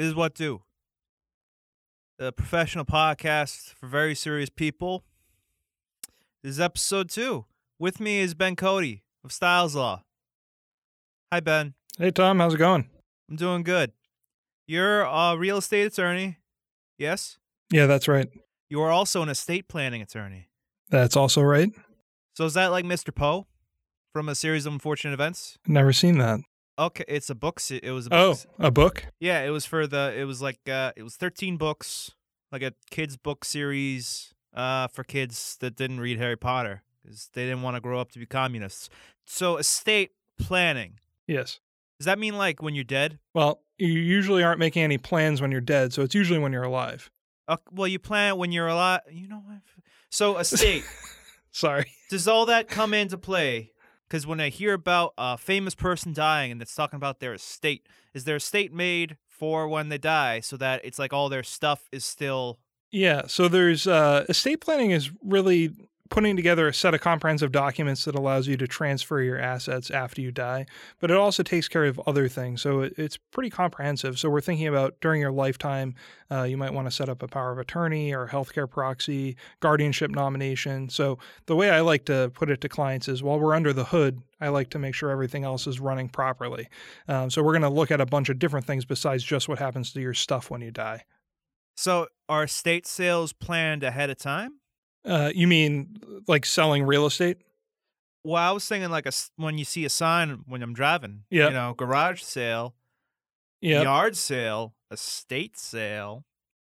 This is what do. The professional podcast for very serious people. This is episode two. With me is Ben Cody of Styles Law. Hi, Ben. Hey, Tom. How's it going? I'm doing good. You're a real estate attorney. Yes? Yeah, that's right. You are also an estate planning attorney. That's also right. So is that like Mr. Poe from a series of unfortunate events? Never seen that. Okay, it's a book. se- It was a book. Oh, a book? Yeah, it was for the. It was like uh, it was thirteen books, like a kids book series uh, for kids that didn't read Harry Potter because they didn't want to grow up to be communists. So estate planning. Yes. Does that mean like when you're dead? Well, you usually aren't making any plans when you're dead, so it's usually when you're alive. Uh, well, you plan it when you're alive. You know what? So estate. Sorry. does all that come into play? Because when I hear about a famous person dying and it's talking about their estate, is their estate made for when they die so that it's like all their stuff is still Yeah. So there's uh, estate planning is really putting together a set of comprehensive documents that allows you to transfer your assets after you die, but it also takes care of other things. So it, it's pretty comprehensive. So we're thinking about during your lifetime, uh, you might want to set up a power of attorney or healthcare proxy, guardianship nomination. So the way I like to put it to clients is while we're under the hood, I like to make sure everything else is running properly. Um, so we're going to look at a bunch of different things besides just what happens to your stuff when you die. So are estate sales planned ahead of time? Uh, you mean like selling real estate? Well, I was thinking like a when you see a sign when I'm driving, Yep. you know, garage sale, Yeah. yard sale, estate sale.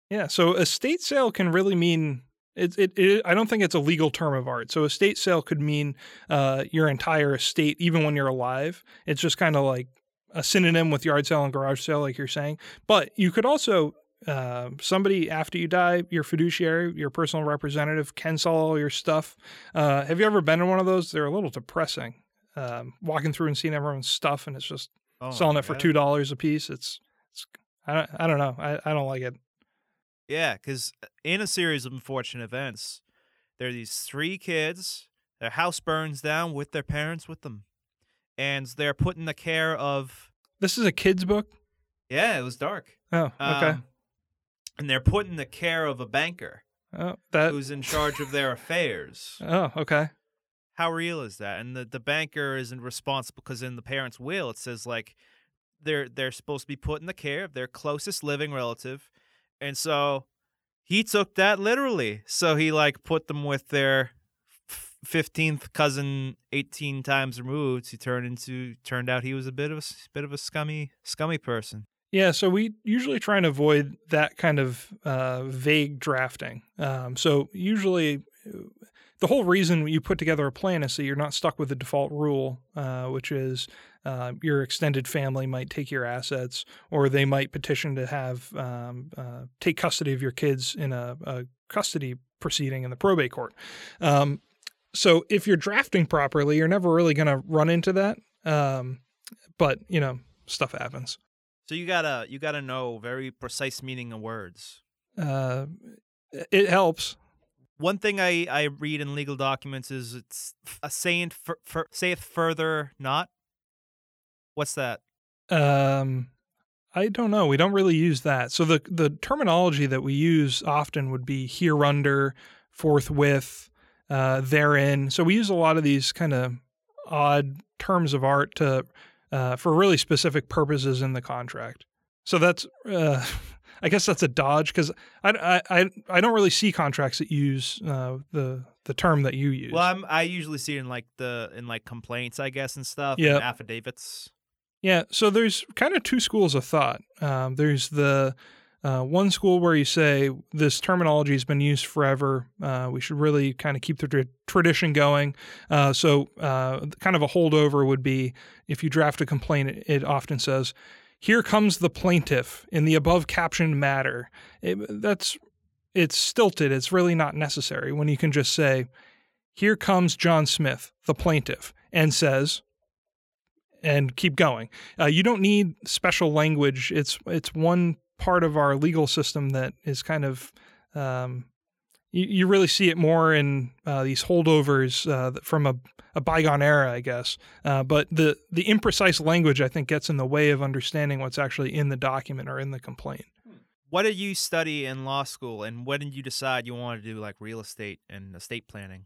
Yeah. So estate sale can really mean it, it, it. I don't think it's a legal term of art. So estate sale could mean uh, your entire estate, even when you're alive. It's just kind of like a synonym with yard sale and garage sale, like you're saying. But you could also uh, somebody after you die, your fiduciary, your personal representative, can sell all your stuff. Uh, have you ever been in one of those? They're a little depressing. Um, walking through and seeing everyone's stuff, and it's just Oh, selling it for two dollars a piece. It's, it's I don't, I don't know. I, I don't like it. Yeah, because in a series of unfortunate events, there are these three kids. Their house burns down with their parents with them, and they're put in the care of. This is a kid's book. Yeah, it was dark. Oh, okay. Um, and they're put in the care of a banker oh, that. who's in charge of their affairs. Oh, okay. How real is that? And the, the banker isn't responsible because in the parents' will it says like they're they're supposed to be put in the care of their closest living relative, and so he took that literally. So he like put them with their fifteenth cousin, eighteen times removed. He turned into turned out he was a bit of a bit of a scummy scummy person. Yeah, so we usually try and avoid that kind of uh, vague drafting. Um, so usually, the whole reason you put together a plan is so you're not stuck with the default rule, uh, which is uh, your extended family might take your assets, or they might petition to have um, uh, take custody of your kids in a, a custody proceeding in the probate court. Um, so if you're drafting properly, you're never really going to run into that. Um, but you know, stuff happens. So you gotta you gotta know very precise meaning of words. uh, it helps. One thing I, I read in legal documents is it's a saying for, for, saith further not. What's that? Um, I don't know. We don't really use that. So the the terminology that we use often would be hereunder, forthwith, uh, therein. So we use a lot of these kind of odd terms of art to uh, for really specific purposes in the contract. So that's uh, I guess that's a dodge because I, I, I, I don't really see contracts that use uh, the the term that you use. Well, I'm, I usually see it in like the in like complaints, I guess, and stuff. Yep. and affidavits. Yeah, so there's kind of two schools of thought. Um, there's the uh, one school where you say this terminology has been used forever. Uh, we should really kind of keep the tra- tradition going. Uh, so, uh, kind of a holdover would be if you draft a complaint, it, it often says, "Here comes the plaintiff in the above captioned matter." It, that's it's stilted. It's really not necessary when you can just say, "Here comes John Smith, the plaintiff," and says, and keep going. Uh, you don't need special language. It's it's one part of our legal system that is kind of um, you, you really see it more in uh, these holdovers uh, from a, a bygone era, I guess. Uh, but the the imprecise language, I think, gets in the way of understanding what's actually in the document or in the complaint. What did you study in law school, and when did you decide you wanted to do like real estate and estate planning?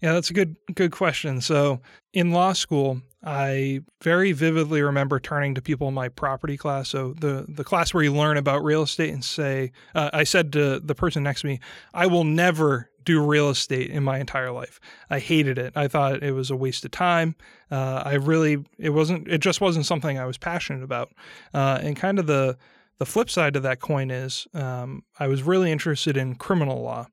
Yeah, that's a good good question. So, in law school, I very vividly remember turning to people in my property class. So the the class where you learn about real estate and say, uh, I said to the person next to me, I will never do real estate in my entire life. I hated it. I thought it was a waste of time. Uh, I really it wasn't it just wasn't something I was passionate about. Uh, and kind of the the flip side of that coin is um, I was really interested in criminal law.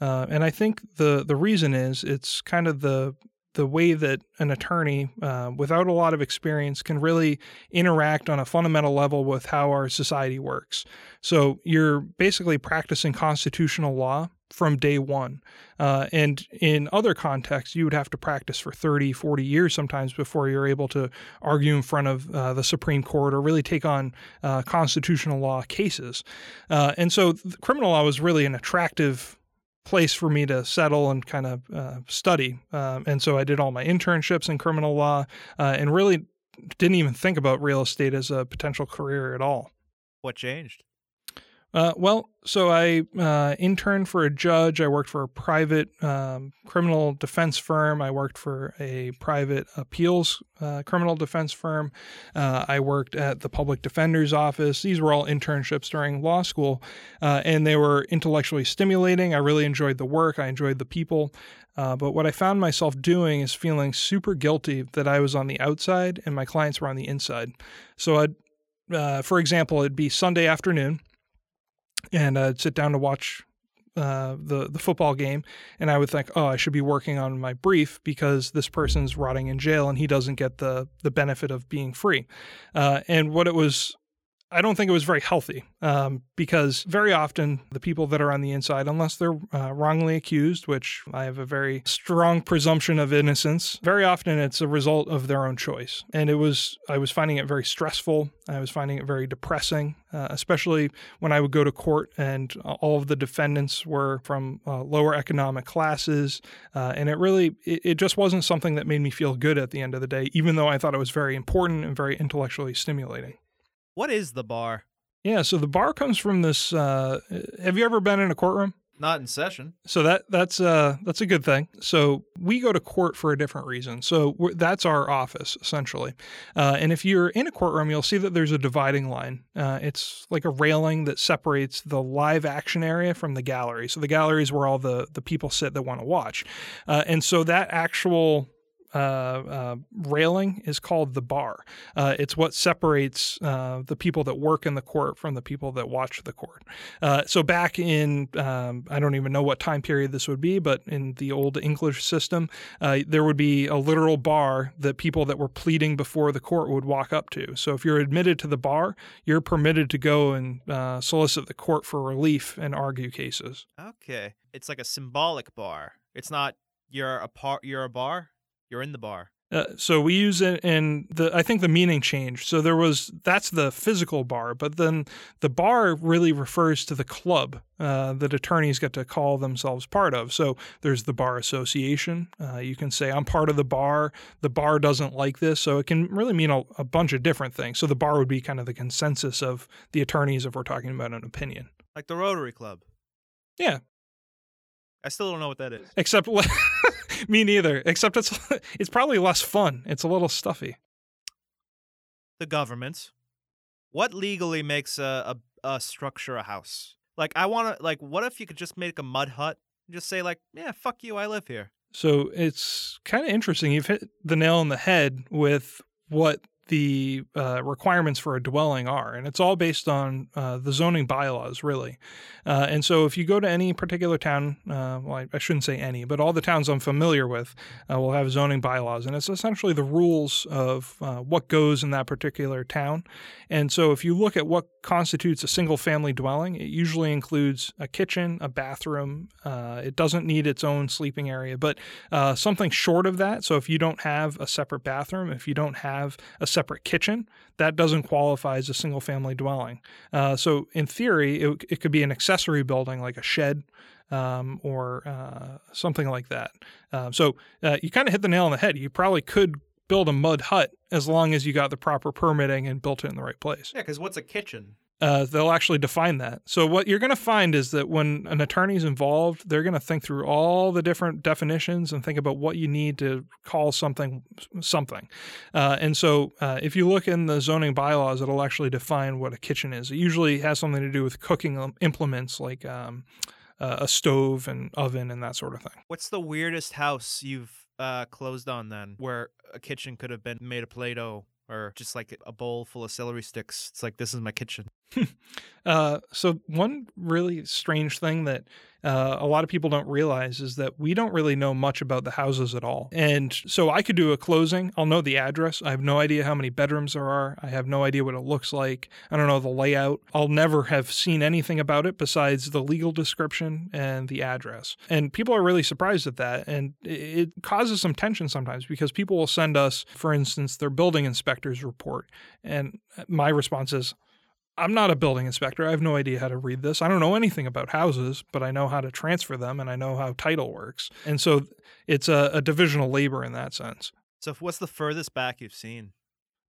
Uh, and I think the the reason is it's kind of the the way that an attorney, uh, without a lot of experience, can really interact on a fundamental level with how our society works. So you're basically practicing constitutional law from day one. Uh, and in other contexts, you would have to practice for 30, 40 years sometimes before you're able to argue in front of uh, the Supreme Court or really take on uh, constitutional law cases. Uh, and so criminal law was really an attractive place for me to settle and kind of uh, study. Um, and so I did all my internships in criminal law uh, and really didn't even think about real estate as a potential career at all. What changed? Uh, well, so I uh, interned for a judge. I worked for a private um, criminal defense firm. I worked for a private appeals uh, criminal defense firm. Uh, I worked at the public defender's office. These were all internships during law school, uh, and they were intellectually stimulating. I really enjoyed the work. I enjoyed the people. Uh, but what I found myself doing is feeling super guilty that I was on the outside and my clients were on the inside. So I'd, for example, it'd be Sunday afternoon and I'd sit down to watch uh, the the football game, and I would think, oh, I should be working on my brief because this person's rotting in jail and he doesn't get the the benefit of being free. Uh, and what it was I don't think it was very healthy um, because very often the people that are on the inside, unless they're uh, wrongly accused, which I have a very strong presumption of innocence, very often it's a result of their own choice. And it was, I was finding it very stressful. I was finding it very depressing, uh, especially when I would go to court and all of the defendants were from uh, lower economic classes. Uh, and it really, it, it just wasn't something that made me feel good at the end of the day, even though I thought it was very important and very intellectually stimulating. What is the bar? Yeah, so the bar comes from this. Uh, have you ever been in a courtroom? Not in session. So that that's uh that's a good thing. So we go to court for a different reason. So that's our office essentially. Uh, and if you're in a courtroom, you'll see that there's a dividing line. Uh, it's like a railing that separates the live action area from the gallery. So the gallery is where all the the people sit that want to watch. Uh, and so that actual uh, uh, railing is called the bar. Uh, it's what separates uh, the people that work in the court from the people that watch the court. Uh, so back in, um, I don't even know what time period this would be, but in the old English system, there would be a literal bar that people that were pleading before the court would walk up to. So if you're admitted to the bar, you're permitted to go and solicit the court for relief and argue cases. Okay, it's like a symbolic bar. It's not you're a part. You're a bar. You're in the bar. Uh, so we use it in the i think the meaning changed. So there was that's the physical bar but then the bar really refers to the club uh, that attorneys get to call themselves part of. So there's the bar association. Uh, you can say i'm part of the bar. The bar doesn't like this. So it can really mean a, a bunch of different things. So the bar would be kind of the consensus of the attorneys if we're talking about an opinion. Like the rotary club. Yeah. I still don't know what that is. Except me neither. Except it's it's probably less fun. It's a little stuffy. The government. What legally makes a, a, a structure a house? Like I want to like what if you could just make a mud hut? and Just say like, yeah, fuck you, I live here. So it's kind of interesting. You've hit the nail on the head with what the uh, requirements for a dwelling are, and it's all based on uh, the zoning bylaws, really. Uh, and so, if you go to any particular town, uh, well, I, I, shouldn't say any, but all the towns I'm familiar with uh, will have zoning bylaws, and it's essentially the rules of uh, what goes in that particular town. And so, if you look at what constitutes a single family dwelling, it usually includes a kitchen, a bathroom. it doesn't need its own sleeping area, but something short of that. So, if you don't have a separate bathroom, if you don't have a separate separate kitchen, that doesn't qualify as a single family dwelling. Uh, so, in theory, it, it could be an accessory building like a shed um, or uh, something like that. Uh, so, uh, you kind of hit the nail on the head. You probably could build a mud hut as long as you got the proper permitting and built it in the right place. Yeah, because what's a kitchen? Uh, they'll actually define that. So what you're going to find is that when an attorney's involved, they're going to think through all the different definitions and think about what you need to call something something. Uh, and so uh, if you look in the zoning bylaws, it'll actually define what a kitchen is. It usually has something to do with cooking implements like um, a stove and oven and that sort of thing. What's the weirdest house you've uh, closed on then, where a kitchen could have been made of Play-Doh or just like a bowl full of celery sticks. It's like this is my kitchen. uh, so one really strange thing that uh, a lot of people don't realize is that we don't really know much about the houses at all. And so I could do a closing. I'll know the address. I have no idea how many bedrooms there are. I have no idea what it looks like. I don't know the layout. I'll never have seen anything about it besides the legal description and the address. And people are really surprised at that. And it causes some tension sometimes because people will send us, for instance, their building inspector's report. And my response is, I'm not a building inspector. I have no idea how to read this. I don't know anything about houses, but I know how to transfer them and I know how title works. And so it's a, a divisional labor in that sense. So, what's the furthest back you've seen?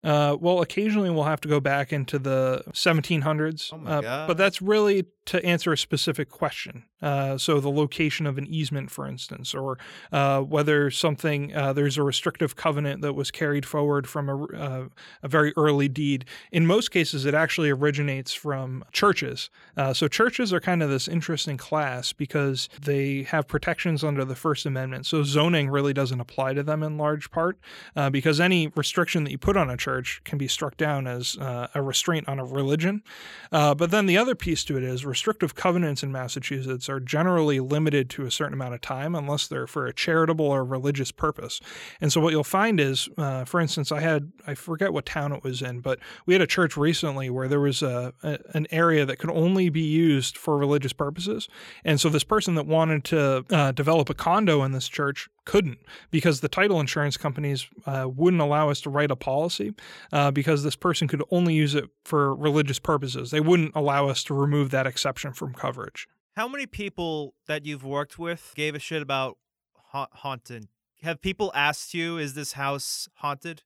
Uh, well, occasionally we'll have to go back into the 1700s, oh uh, but that's really to answer a specific question. Uh, so, the location of an easement, for instance, or uh, whether something uh, there's a restrictive covenant that was carried forward from a, uh, a, very early deed. In most cases, it actually originates from churches. so, churches are kind of this interesting class because they have protections under the First Amendment. So, zoning really doesn't apply to them in large part because any restriction that you put on a church can be struck down as uh, a restraint on a religion. Uh, but then the other piece to it is restrictive covenants in Massachusetts are generally limited to a certain amount of time unless they're for a charitable or religious purpose. And so what you'll find is, uh, for instance, I had, I forget what town it was in, but we had a church recently where there was a, a an area that could only be used for religious purposes. And so this person that wanted to uh, develop a condo in this church couldn't because the title insurance companies uh, wouldn't allow us to write a policy uh, because this person could only use it for religious purposes. They wouldn't allow us to remove that exception from coverage. How many people that you've worked with gave a shit about ha- haunted? Have people asked you, is this house haunted?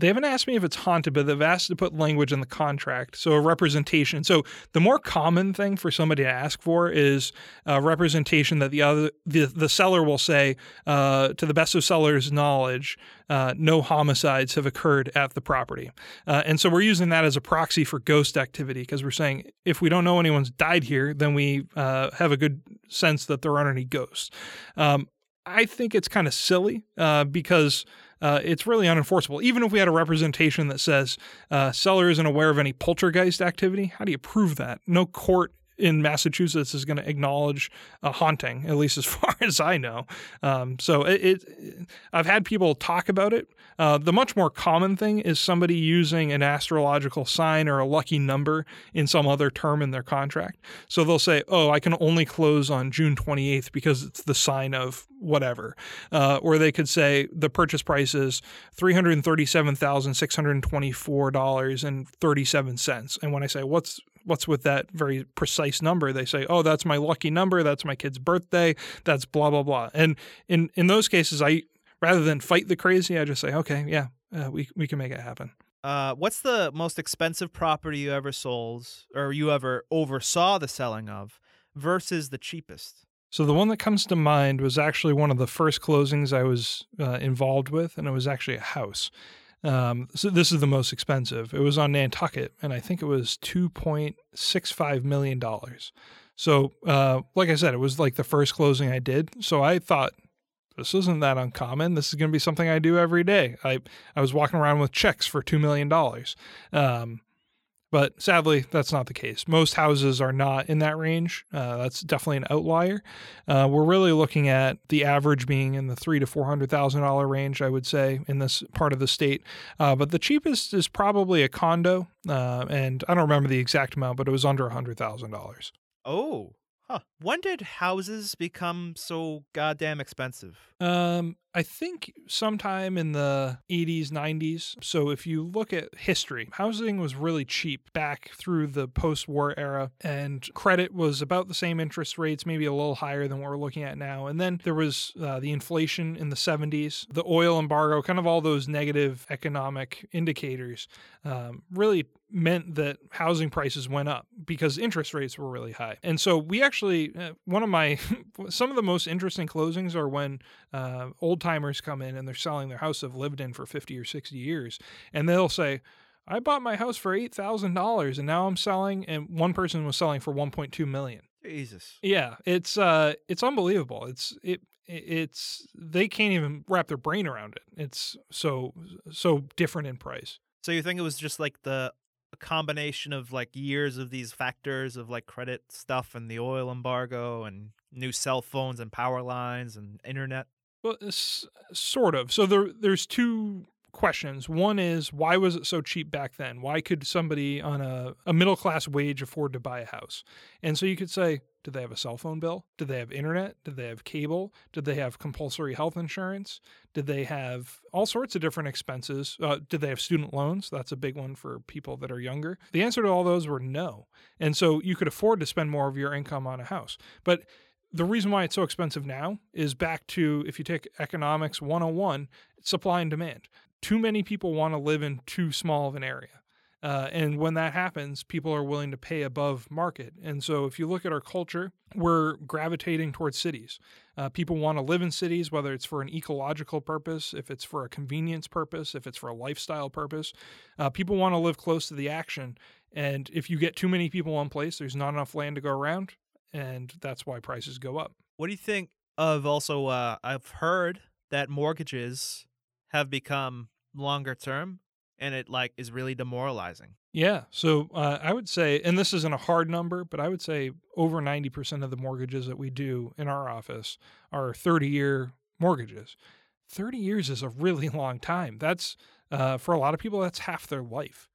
They haven't asked me if it's haunted, but they've asked to put language in the contract. So a representation. So the more common thing for somebody to ask for is a representation that the other the, the seller will say, uh, to the best of seller's knowledge, uh, no homicides have occurred at the property. Uh, and so we're using that as a proxy for ghost activity because we're saying if we don't know anyone's died here, then we uh, have a good sense that there aren't any ghosts. Um, I think it's kind of silly uh, because uh, it's really unenforceable. Even if we had a representation that says uh, seller isn't aware of any poltergeist activity, how do you prove that? No court in Massachusetts is going to acknowledge a haunting, at least as far as I know. Um, so it, it, I've had people talk about it. Uh, the much more common thing is somebody using an astrological sign or a lucky number in some other term in their contract. So they'll say, "Oh, I can only close on June 28th because it's the sign of whatever," uh, or they could say the purchase price is three hundred thirty-seven thousand six hundred twenty-four dollars and thirty-seven cents. And when I say what's what's with that very precise number? They say oh that's my lucky number. That's my kid's birthday. That's blah blah blah. And in in those cases i rather than fight the crazy i just say okay yeah uh, we we can make it happen. Uh, what's the most expensive property you ever sold or you ever oversaw the selling of versus the cheapest? So the one that comes to mind was actually one of the first closings I was uh, involved with, and it was actually a house. Um, so this is the most expensive. It was on Nantucket, and I think it was two point six five million dollars. So, uh, like I said, it was like the first closing I did. So I thought this isn't that uncommon. This is going to be something I do every day. I I was walking around with checks for two million dollars. Um, but sadly, that's not the case. Most houses are not in that range. Uh, that's definitely an outlier. Uh, we're really looking at the average being in the three to four hundred thousand dollar range, I would say, in this part of the state. Uh, but the cheapest is probably a condo, uh, and I don't remember the exact amount, but it was under a hundred thousand dollars. Oh, Huh. When did houses become so goddamn expensive? Um, I think sometime in the 80s, 90s. So if you look at history, housing was really cheap back through the post war era, and credit was about the same interest rates, maybe a little higher than what we're looking at now. And then there was uh, the inflation in the 70s, the oil embargo, kind of all those negative economic indicators um, really meant that housing prices went up because interest rates were really high. And so we actually, uh, one of my, some of the most interesting closings are when uh, old timers come in and they're selling their house they've lived in for 50 or 60 years. And they'll say, I bought my house for $8,000 and now I'm selling, and one person was selling for 1.2 million. Jesus. Yeah, it's uh, it's unbelievable. It's it, it's they can't even wrap their brain around it. It's so so different in price. So you think it was just like the a combination of like years of these factors of like credit stuff and the oil embargo and new cell phones and power lines and internet? Well, s- sort of. So there there's two questions. One is why was it so cheap back then? Why could somebody on a, a middle class wage afford to buy a house? And so you could say, did they have a cell phone bill? Did they have internet? Did they have cable? Did they have compulsory health insurance? Did they have all sorts of different expenses? Uh, did they have student loans? That's a big one for people that are younger. The answer to all those were no. And so you could afford to spend more of your income on a house. But the reason why it's so expensive now is back to if you take economics 101, supply and demand. Too many people want to live in too small of an area. Uh, and when that happens, people are willing to pay above market. And so, if you look at our culture, we're gravitating towards cities. Uh, people want to live in cities, whether it's for an ecological purpose, if it's for a convenience purpose, if it's for a lifestyle purpose. Uh, people want to live close to the action. And if you get too many people in one place, there's not enough land to go around. And that's why prices go up. What do you think of also? Uh, I've heard that mortgages have become longer term and it like is really demoralizing. Yeah. So uh, I would say, and this isn't a hard number, but I would say over 90% of the mortgages that we do in our office are 30 year mortgages. 30 years is a really long time. That's, uh, for a lot of people, that's half their life.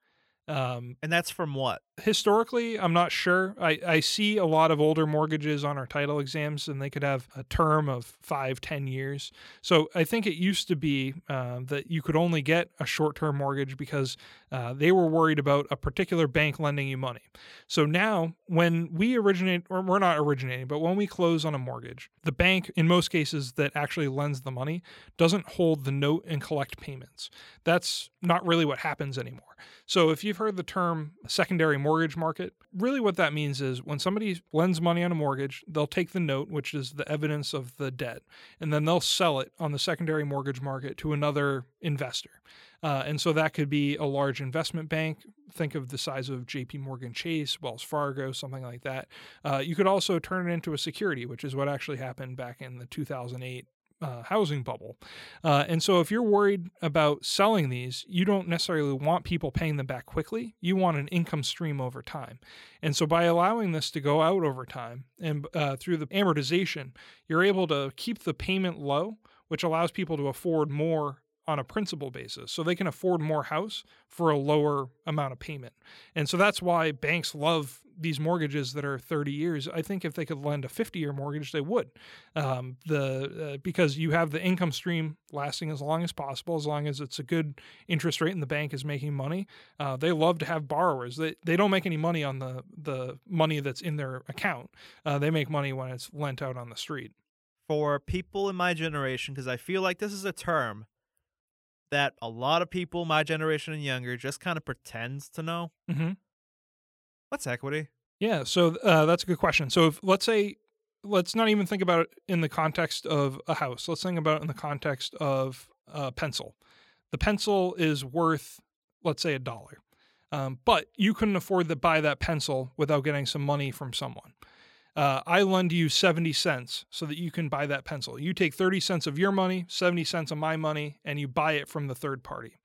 Um, and that's from what? Historically, I'm not sure. I, I see a lot of older mortgages on our title exams, and they could have a term of five, ten years. So I think it used to be uh, that you could only get a short term mortgage because uh, they were worried about a particular bank lending you money. So now, when we originate, or we're not originating, but when we close on a mortgage, the bank, in most cases, that actually lends the money doesn't hold the note and collect payments. That's not really what happens anymore. So if you've heard the term secondary mortgage market, really what that means is when somebody lends money on a mortgage, they'll take the note, which is the evidence of the debt, and then they'll sell it on the secondary mortgage market to another investor. Uh, and so that could be a large investment bank. Think of the size of JP Morgan Chase, Wells Fargo, something like that. Uh, you could also turn it into a security, which is what actually happened back in the 2008 uh, housing bubble. Uh, and so, if you're worried about selling these, you don't necessarily want people paying them back quickly. You want an income stream over time. And so, by allowing this to go out over time and uh, through the amortization, you're able to keep the payment low, which allows people to afford more on a principal basis. So they can afford more house for a lower amount of payment. And so that's why banks love these mortgages that are 30 years. I think if they could lend a 50 year mortgage, they would. Um, the uh, because you have the income stream lasting as long as possible, as long as it's a good interest rate and the bank is making money. Uh, they love to have borrowers. They, they don't make any money on the, the money that's in their account. Uh, they make money when it's lent out on the street. For people in my generation, because I feel like this is a term that a lot of people my generation and younger just kind of pretends to know. Mm-hmm. What's equity? Yeah, so uh, that's a good question. So if let's say let's not even think about it in the context of a house. Let's think about it in the context of a pencil. The pencil is worth, let's say, a dollar, um, but you couldn't afford to buy that pencil without getting some money from someone uh, I lend you 70 cents so that you can buy that pencil. You take 30 cents of your money, 70 cents of my money, and you buy it from the third party.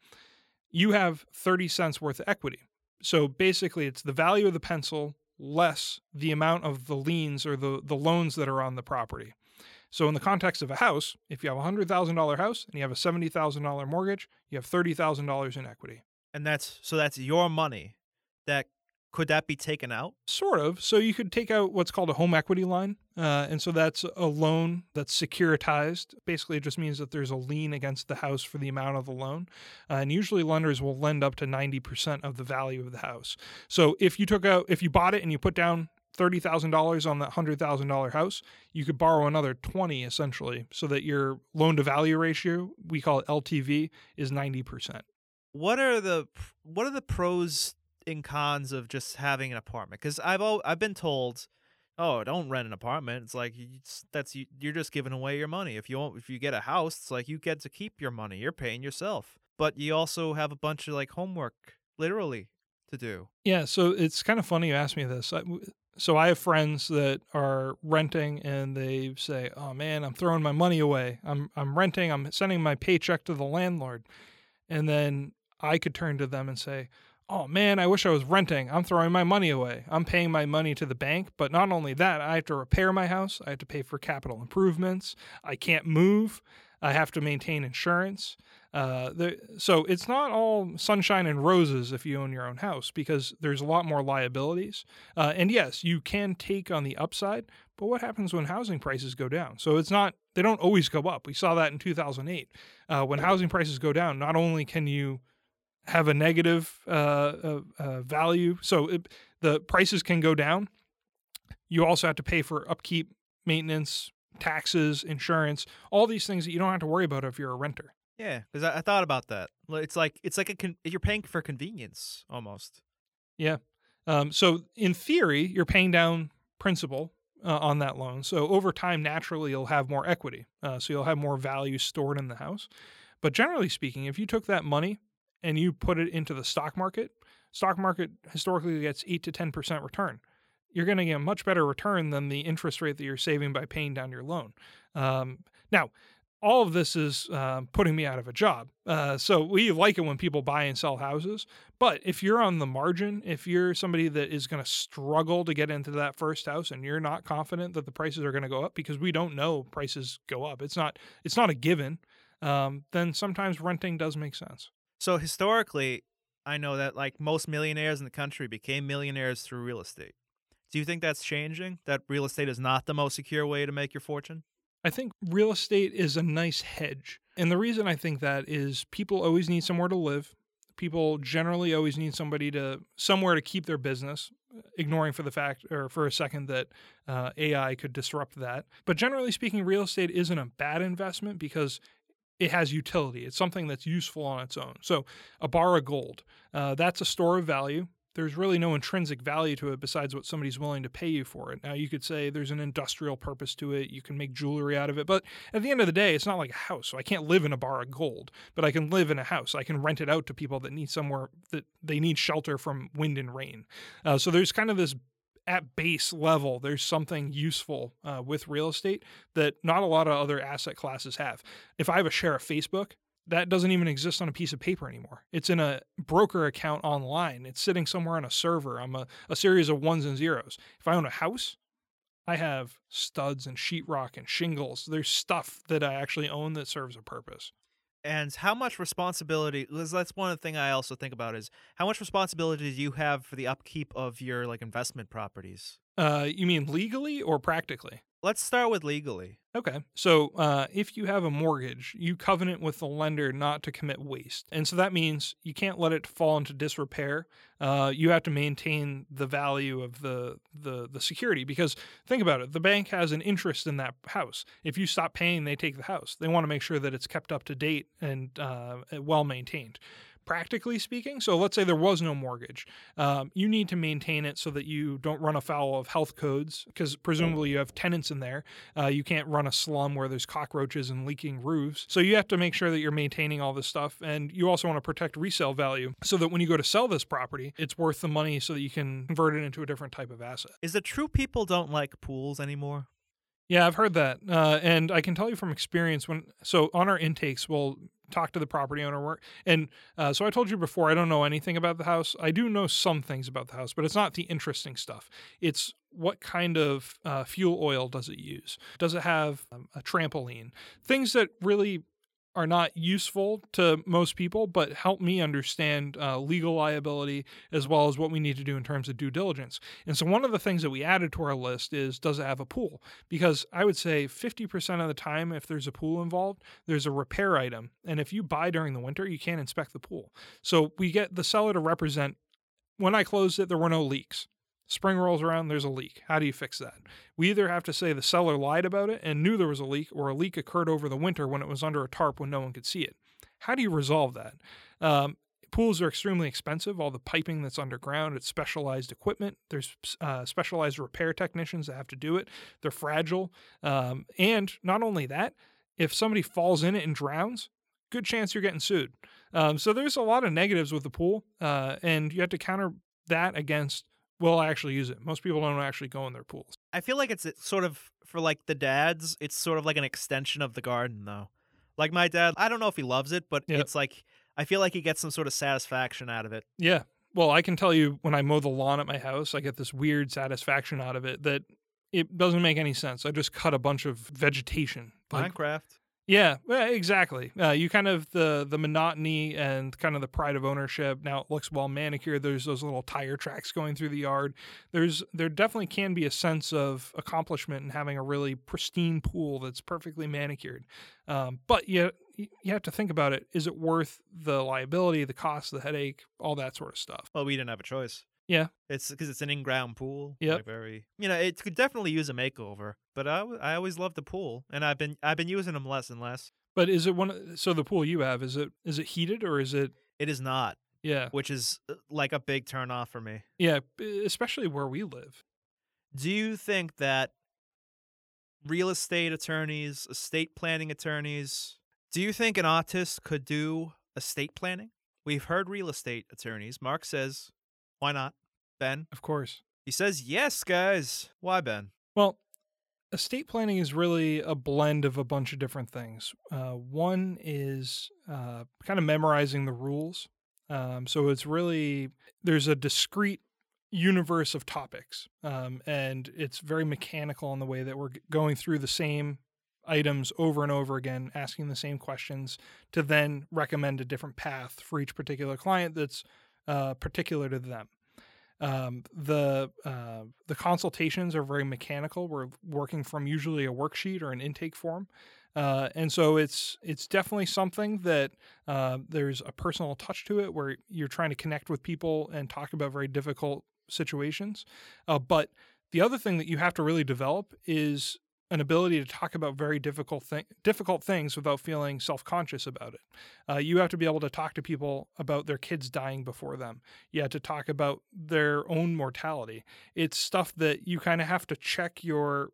You have 30 cents worth of equity. So basically, it's the value of the pencil less the amount of the liens or the, the loans that are on the property. So, in the context of a house, if you have a $100,000 house and you have a $70,000 mortgage, you have $30,000 in equity. And that's so that's your money that Could that be taken out? Sort of. So you could take out what's called a home equity line. Uh, and so that's a loan that's securitized. Basically, it just means that there's a lien against the house for the amount of the loan. Uh, and usually lenders will lend up to 90% of the value of the house. So if you took out, if you bought it and you put down $30,000 on that $100,000 house, you could borrow another 20 essentially so that your loan to value ratio, we call it LTV, is 90%. What are the what are the pros and cons of just having an apartment? Cuz I've I've been told, "Oh, don't rent an apartment." It's like it's, that's you- you're just giving away your money. If you if you get a house, it's like you get to keep your money. You're paying yourself. But you also have a bunch of like homework literally to do. Yeah, so it's kind of funny you asked me this. I, so I have friends that are renting and they say, "Oh man, I'm throwing my money away. I'm I'm renting. I'm sending my paycheck to the landlord." And then I could turn to them and say, "Oh man, I wish I was renting. I'm throwing my money away. I'm paying my money to the bank, but not only that, I have to repair my house. I have to pay for capital improvements. I can't move. I have to maintain insurance. Uh, there, so it's not all sunshine and roses if you own your own house because there's a lot more liabilities. Uh, and yes, you can take on the upside, but what happens when housing prices go down? So it's not they don't always go up. We saw that in 2008 uh, when housing prices go down. Not only can you have a negative uh, uh, uh, value, so it, the prices can go down. You also have to pay for upkeep, maintenance, taxes, insurance, all these things that you don't have to worry about if you're a renter. Yeah, because I, I thought about that. It's like it's like a con- you're paying for convenience almost. Yeah. Um, so in theory, you're paying down principal uh, on that loan. So over time, naturally, you'll have more equity. Uh, so you'll have more value stored in the house. But generally speaking, if you took that money and you put it into the stock market, stock market historically gets eight to ten percent return. You're going to get a much better return than the interest rate that you're saving by paying down your loan. Um, now, all of this is uh, putting me out of a job. Uh, so we like it when people buy and sell houses. But if you're on the margin, if you're somebody that is going to struggle to get into that first house and you're not confident that the prices are going to go up because we don't know prices go up, it's not it's not a given. Um, then sometimes renting does make sense. So historically, I know that like most millionaires in the country became millionaires through real estate. Do you think that's changing? That real estate is not the most secure way to make your fortune? I think real estate is a nice hedge. And the reason I think that is people always need somewhere to live. People generally always need somebody to somewhere to keep their business, ignoring for the fact or for a second that uh, AI could disrupt that. But generally speaking, real estate isn't a bad investment because it has utility. It's something that's useful on its own. So a bar of gold, uh, that's a store of value there's really no intrinsic value to it besides what somebody's willing to pay you for it. Now, you could say there's an industrial purpose to it, you can make jewelry out of it, but at the end of the day, it's not like a house. So I can't live in a bar of gold, but I can live in a house. I can rent it out to people that need somewhere that they need shelter from wind and rain. Uh, so there's kind of this at base level, there's something useful uh, with real estate that not a lot of other asset classes have. If I have a share of Facebook, that doesn't even exist on a piece of paper anymore. It's in a broker account online. It's sitting somewhere on a server. I'm a, a series of ones and zeros. If I own a house, I have studs and sheetrock and shingles. There's stuff that I actually own that serves a purpose. And how much responsibility? That's one thing I also think about is how much responsibility do you have for the upkeep of your like investment properties? Uh, you mean legally or practically? Let's start with legally. Okay. So uh, if you have a mortgage, you covenant with the lender not to commit waste. And so that means you can't let it fall into disrepair. Uh, you have to maintain the value of the, the, the security because think about it the bank has an interest in that house. If you stop paying, they take the house. They want to make sure that it's kept up to date and uh, well maintained practically speaking. So let's say there was no mortgage. Um, you need to maintain it so that you don't run afoul of health codes because presumably you have tenants in there. Uh, you can't run a slum where there's cockroaches and leaking roofs. So you have to make sure that you're maintaining all this stuff. And you also want to protect resale value so that when you go to sell this property, it's worth the money so that you can convert it into a different type of asset. Is it true people don't like pools anymore? Yeah, I've heard that, uh, and I can tell you from experience when. So on our intakes, we'll talk to the property owner, work and uh, so I told you before, I don't know anything about the house. I do know some things about the house, but it's not the interesting stuff. It's what kind of uh, fuel oil does it use? Does it have um, a trampoline? Things that really are not useful to most people, but help me understand uh, legal liability as well as what we need to do in terms of due diligence. And so, one of the things that we added to our list is does it have a pool? Because I would say 50% of the time, if there's a pool involved, there's a repair item. And if you buy during the winter, you can't inspect the pool. So, we get the seller to represent when I closed it, there were no leaks. Spring rolls around, there's a leak. How do you fix that? We either have to say the seller lied about it and knew there was a leak, or a leak occurred over the winter when it was under a tarp when no one could see it. How do you resolve that? Um, pools are extremely expensive. All the piping that's underground, it's specialized equipment. There's uh, specialized repair technicians that have to do it. They're fragile. Um, and not only that, if somebody falls in it and drowns, good chance you're getting sued. Um, so there's a lot of negatives with the pool, uh, and you have to counter that against will I actually use it. Most people don't actually go in their pools. I feel like it's sort of for like the dads, it's sort of like an extension of the garden though. Like my dad, I don't know if he loves it, but Yep. it's like I feel like he gets some sort of satisfaction out of it. Yeah. Well, I can tell you when I mow the lawn at my house, I get this weird satisfaction out of it that it doesn't make any sense. I just cut a bunch of vegetation. Like, Minecraft. Yeah, exactly. Uh, you kind of the the monotony and kind of the pride of ownership. Now it looks well manicured. There's those little tire tracks going through the yard. There's there definitely can be a sense of accomplishment in having a really pristine pool that's perfectly manicured. Um, but you you have to think about it. Is it worth the liability, the cost, the headache, all that sort of stuff? Well, we didn't have a choice. Yeah. It's because it's an in-ground pool. Yeah. Like very, you know, it could definitely use a makeover. But I, I always loved the pool, and I've been I've been using them less and less. But is it one? So the pool you have is it is it heated or is it? It is not, Yeah, which is uh, like a big turn off for me. yeah. Especially where we live. Do you think that real estate attorneys, estate planning attorneys, do you think an artist could do estate planning? We've heard real estate attorneys. Mark says, why not? Ben? Of course. He says, yes, guys. Why, Ben? Well, estate planning is really a blend of a bunch of different things. Uh, one is uh, kind of memorizing the rules. Um, so it's really, there's a discrete universe of topics. Um, and it's very mechanical in the way that we're going through the same items over and over again, asking the same questions to then recommend a different path for each particular client that's uh, particular to them. Um, the uh, the consultations are very mechanical. We're working from usually a worksheet or an intake form, uh, and so it's it's definitely something that uh, there's a personal touch to it, where you're trying to connect with people and talk about very difficult situations. Uh, but the other thing that you have to really develop is an ability to talk about very difficult thing, difficult things without feeling self-conscious about it. Uh, you have to be able to talk to people about their kids dying before them. You have to talk about their own mortality. It's stuff that you kind of have to check your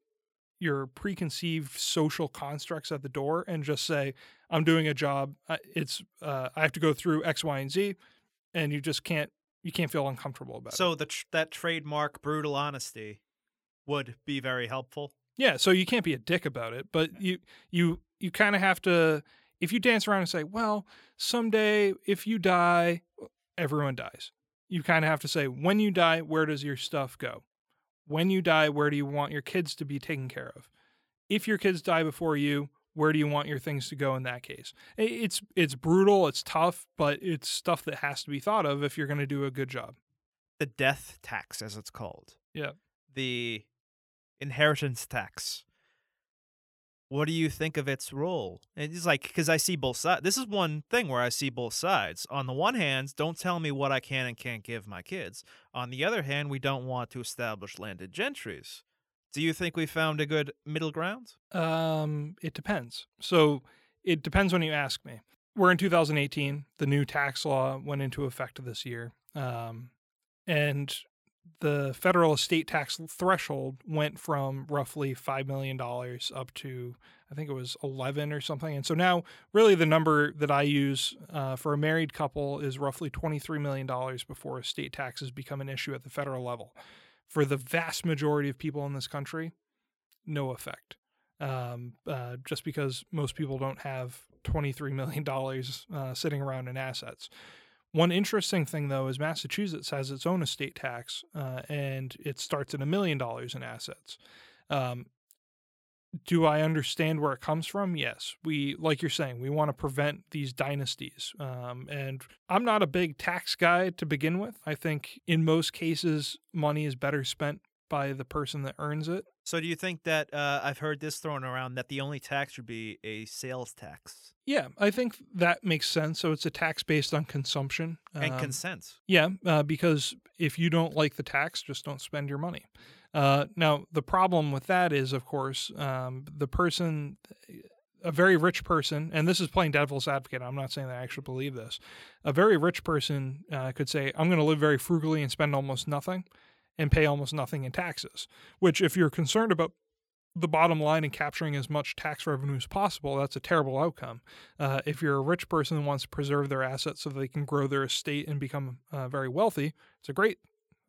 your preconceived social constructs at the door and just say, "I'm doing a job. It's uh, I have to go through X, Y, and Z," and you just can't you can't feel uncomfortable about it. So the tr- that trademark brutal honesty would be very helpful. Yeah, so you can't be a dick about it, but you you you kind of have to if you dance around and say, "Well, someday if you die, everyone dies." You kind of have to say, "When you die, where does your stuff go? When you die, where do you want your kids to be taken care of? If your kids die before you, where do you want your things to go in that case?" It's it's brutal, it's tough, but it's stuff that has to be thought of if you're going to do a good job. The death tax, as it's called. Yeah. The inheritance tax. What do you think of its role? And it's like because I see both sides. This is one thing where I see both sides. On the one hand, don't tell me what I can and can't give my kids. On the other hand, we don't want to establish landed gentries. Do you think we found a good middle ground? Um, it depends. So it depends when you ask me. We're in 2018. The new tax law went into effect this year. Um, and the federal estate tax threshold went from roughly $5 million up to, I think it was 11 or something. And so now, really, the number that I use uh, for a married couple is roughly $23 million before estate taxes become an issue at the federal level. For the vast majority of people in this country, no effect um, uh, just because most people don't have $23 million uh, sitting around in assets. One interesting thing, though, is Massachusetts has its own estate tax, uh, and it starts at a million dollars in assets. Um, do I understand where it comes from? Yes. We, like you're saying, we want to prevent these dynasties. Um, and I'm not a big tax guy to begin with. I think in most cases, money is better spent by the person that earns it. So, do you think that uh, I've heard this thrown around that the only tax should be a sales tax Yeah, I think that makes sense. So it's a tax based on consumption. and Um, consent? Yeah, uh, because if you don't like the tax, just don't spend your money. Uh, now, the problem with that is, of course, um, the person, a very rich person, and this is playing devil's advocate. I'm not saying that I actually believe this. A very rich person uh, could say, I'm going to live very frugally and spend almost nothing and pay almost nothing in taxes, which, if you're concerned about the bottom line and capturing as much tax revenue as possible, that's a terrible outcome. Uh, if you're a rich person who wants to preserve their assets so they can grow their estate and become uh, very wealthy, it's a great,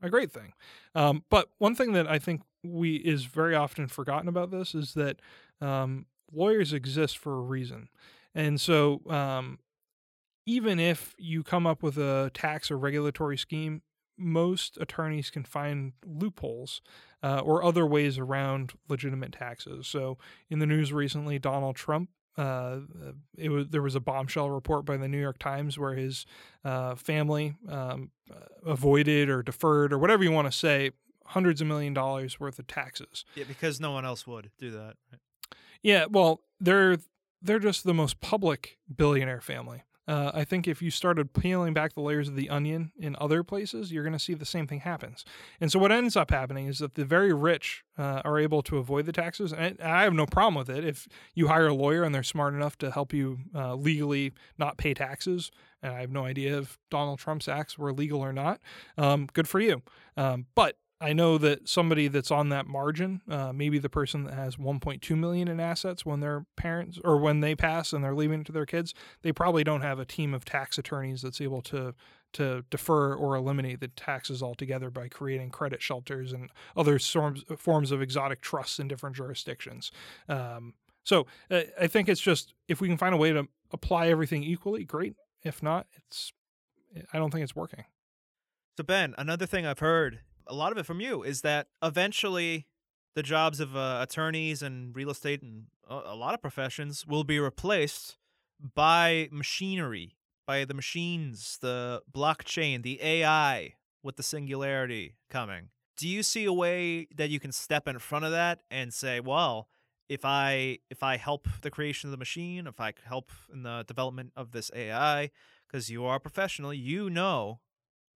a great thing. Um, but one thing that I think we is very often forgotten about this is that um, lawyers exist for a reason, and so um, even if you come up with a tax or regulatory scheme, most attorneys can find loopholes uh, or other ways around legitimate taxes. So, in the news recently, Donald Trump. Uh, it was there was a bombshell report by the New York Times where his uh, family um, avoided or deferred or whatever you want to say hundreds of million dollars worth of taxes. Yeah, because no one else would do that. Right? Yeah, well, they're they're just the most public billionaire family. Uh, I think if you started peeling back the layers of the onion in other places, you're going to see the same thing happens. And so what ends up happening is that the very rich uh, are able to avoid the taxes, and I have no problem with it. If you hire a lawyer and they're smart enough to help you uh, legally not pay taxes, and I have no idea if Donald Trump's acts were legal or not, um, good for you. Um, but I know that somebody that's on that margin, uh, maybe the person that has 1.2 million in assets when their parents or when they pass and they're leaving it to their kids, they probably don't have a team of tax attorneys that's able to to defer or eliminate the taxes altogether by creating credit shelters and other forms forms of exotic trusts in different jurisdictions. Um, so uh, I think it's just if we can find a way to apply everything equally, great. If not, it's I don't think it's working. So, Ben, another thing I've heard, a lot of it from you, is that eventually the jobs of uh, attorneys and real estate and a, lot of professions will be replaced by machinery, by the machines, the blockchain, the AI with the singularity coming. Do you see a way that you can step in front of that and say, well, if I if I help the creation of the machine, if I help in the development of this AI, because you are a professional, you know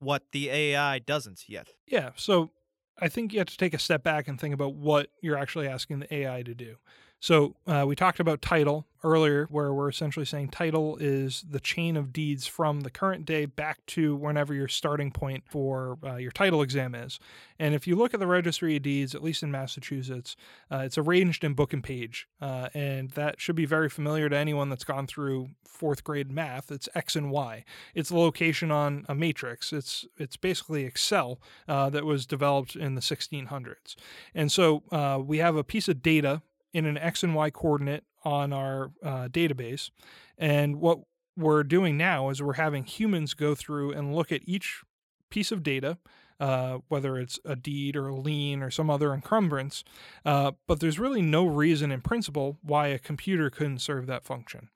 what the AI doesn't yet. Yeah. So I think you have to take a step back and think about what you're actually asking the AI to do. So uh, we talked about title earlier, where we're essentially saying title is the chain of deeds from the current day back to whenever your starting point for uh, your title exam is. And if you look at the registry of deeds, at least in Massachusetts, uh, it's arranged in book and page, uh, and that should be very familiar to anyone that's gone through fourth grade math. It's X and Y. It's the location on a matrix. It's it's basically Excel uh, that was developed in the 1600s. And so uh, we have a piece of data in an X and Y coordinate on our uh, database. And what we're doing now is we're having humans go through and look at each piece of data, uh, whether it's a deed or a lien or some other encumbrance. Uh, but there's really no reason in principle why a computer couldn't serve that function.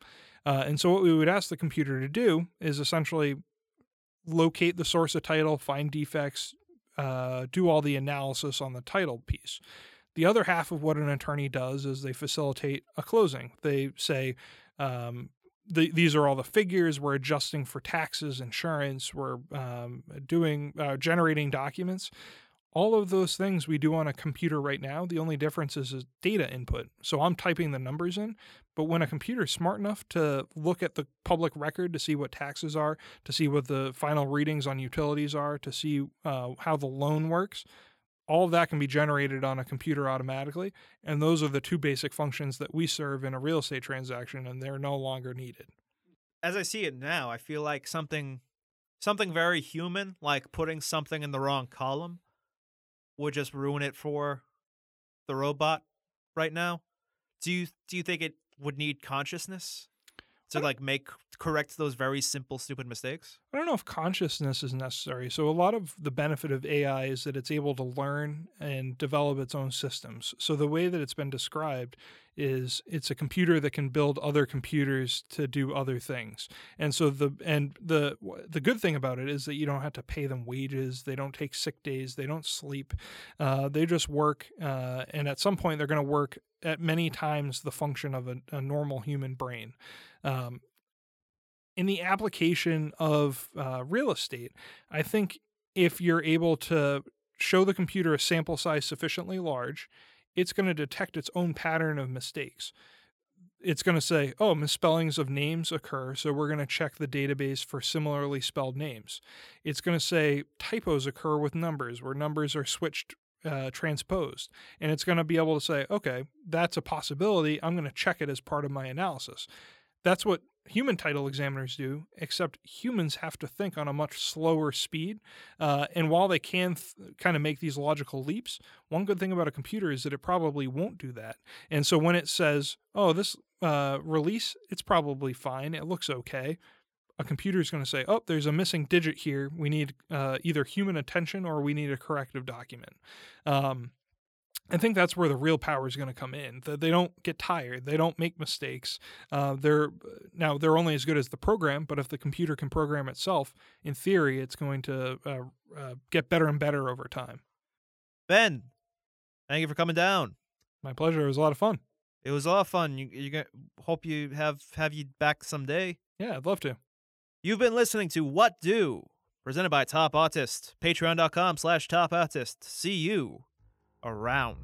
Uh, and so, what we would ask the computer to do is essentially locate the source of title, find defects, uh, do all the analysis on the title piece. The other half of what an attorney does is they facilitate a closing. They say, um, the, these are all the figures. We're adjusting for taxes, insurance. We're um, doing uh, generating documents. All of those things we do on a computer right now. The only difference is, is data input. So I'm typing the numbers in, but when a computer is smart enough to look at the public record to see what taxes are, to see what the final readings on utilities are, to see uh, how the loan works, all of that can be generated on a computer automatically. And those are the two basic functions that we serve in a real estate transaction, and they're no longer needed. As I see it now, I feel like something something very human, like putting something in the wrong column, would just ruin it for the robot right now. Do you do you think it would need consciousness? To like make correct those very simple stupid mistakes? I don't know if consciousness is necessary. So a lot of the benefit of AI is that it's able to learn and develop its own systems. So the way that it's been described is it's a computer that can build other computers to do other things. And so the and the the good thing about it is that you don't have to pay them wages. They don't take sick days. They don't sleep. Uh, they just work. Uh, and at some point, they're going to work at many times the function of a, a normal human brain. Um, in the application of uh, real estate, I think if you're able to show the computer a sample size sufficiently large, it's going to detect its own pattern of mistakes. It's going to say, oh, misspellings of names occur, so we're going to check the database for similarly spelled names. It's going to say typos occur with numbers, where numbers are switched uh, transposed. And it's going to be able to say, okay, that's a possibility. I'm going to check it as part of my analysis. That's what human title examiners do, except humans have to think on a much slower speed. Uh, and while they can th- kind of make these logical leaps, one good thing about a computer is that it probably won't do that. And so when it says, oh, this uh, release, it's probably fine, it looks okay. A computer is going to say, oh, there's a missing digit here. We need uh, either human attention or we need a corrective document. Um, I think that's where the real power is going to come in. They don't get tired, they don't make mistakes. Uh, they're now they're only as good as the program, but if the computer can program itself, in theory, it's going to uh, uh, get better and better over time. Ben, thank you for coming down. My pleasure. It was a lot of fun. It was a lot of fun. You, you hope you have have you back someday. Yeah, I'd love to. You've been listening to What Do, presented by Top Autist. Patreon.com slash Top Autist. See you around.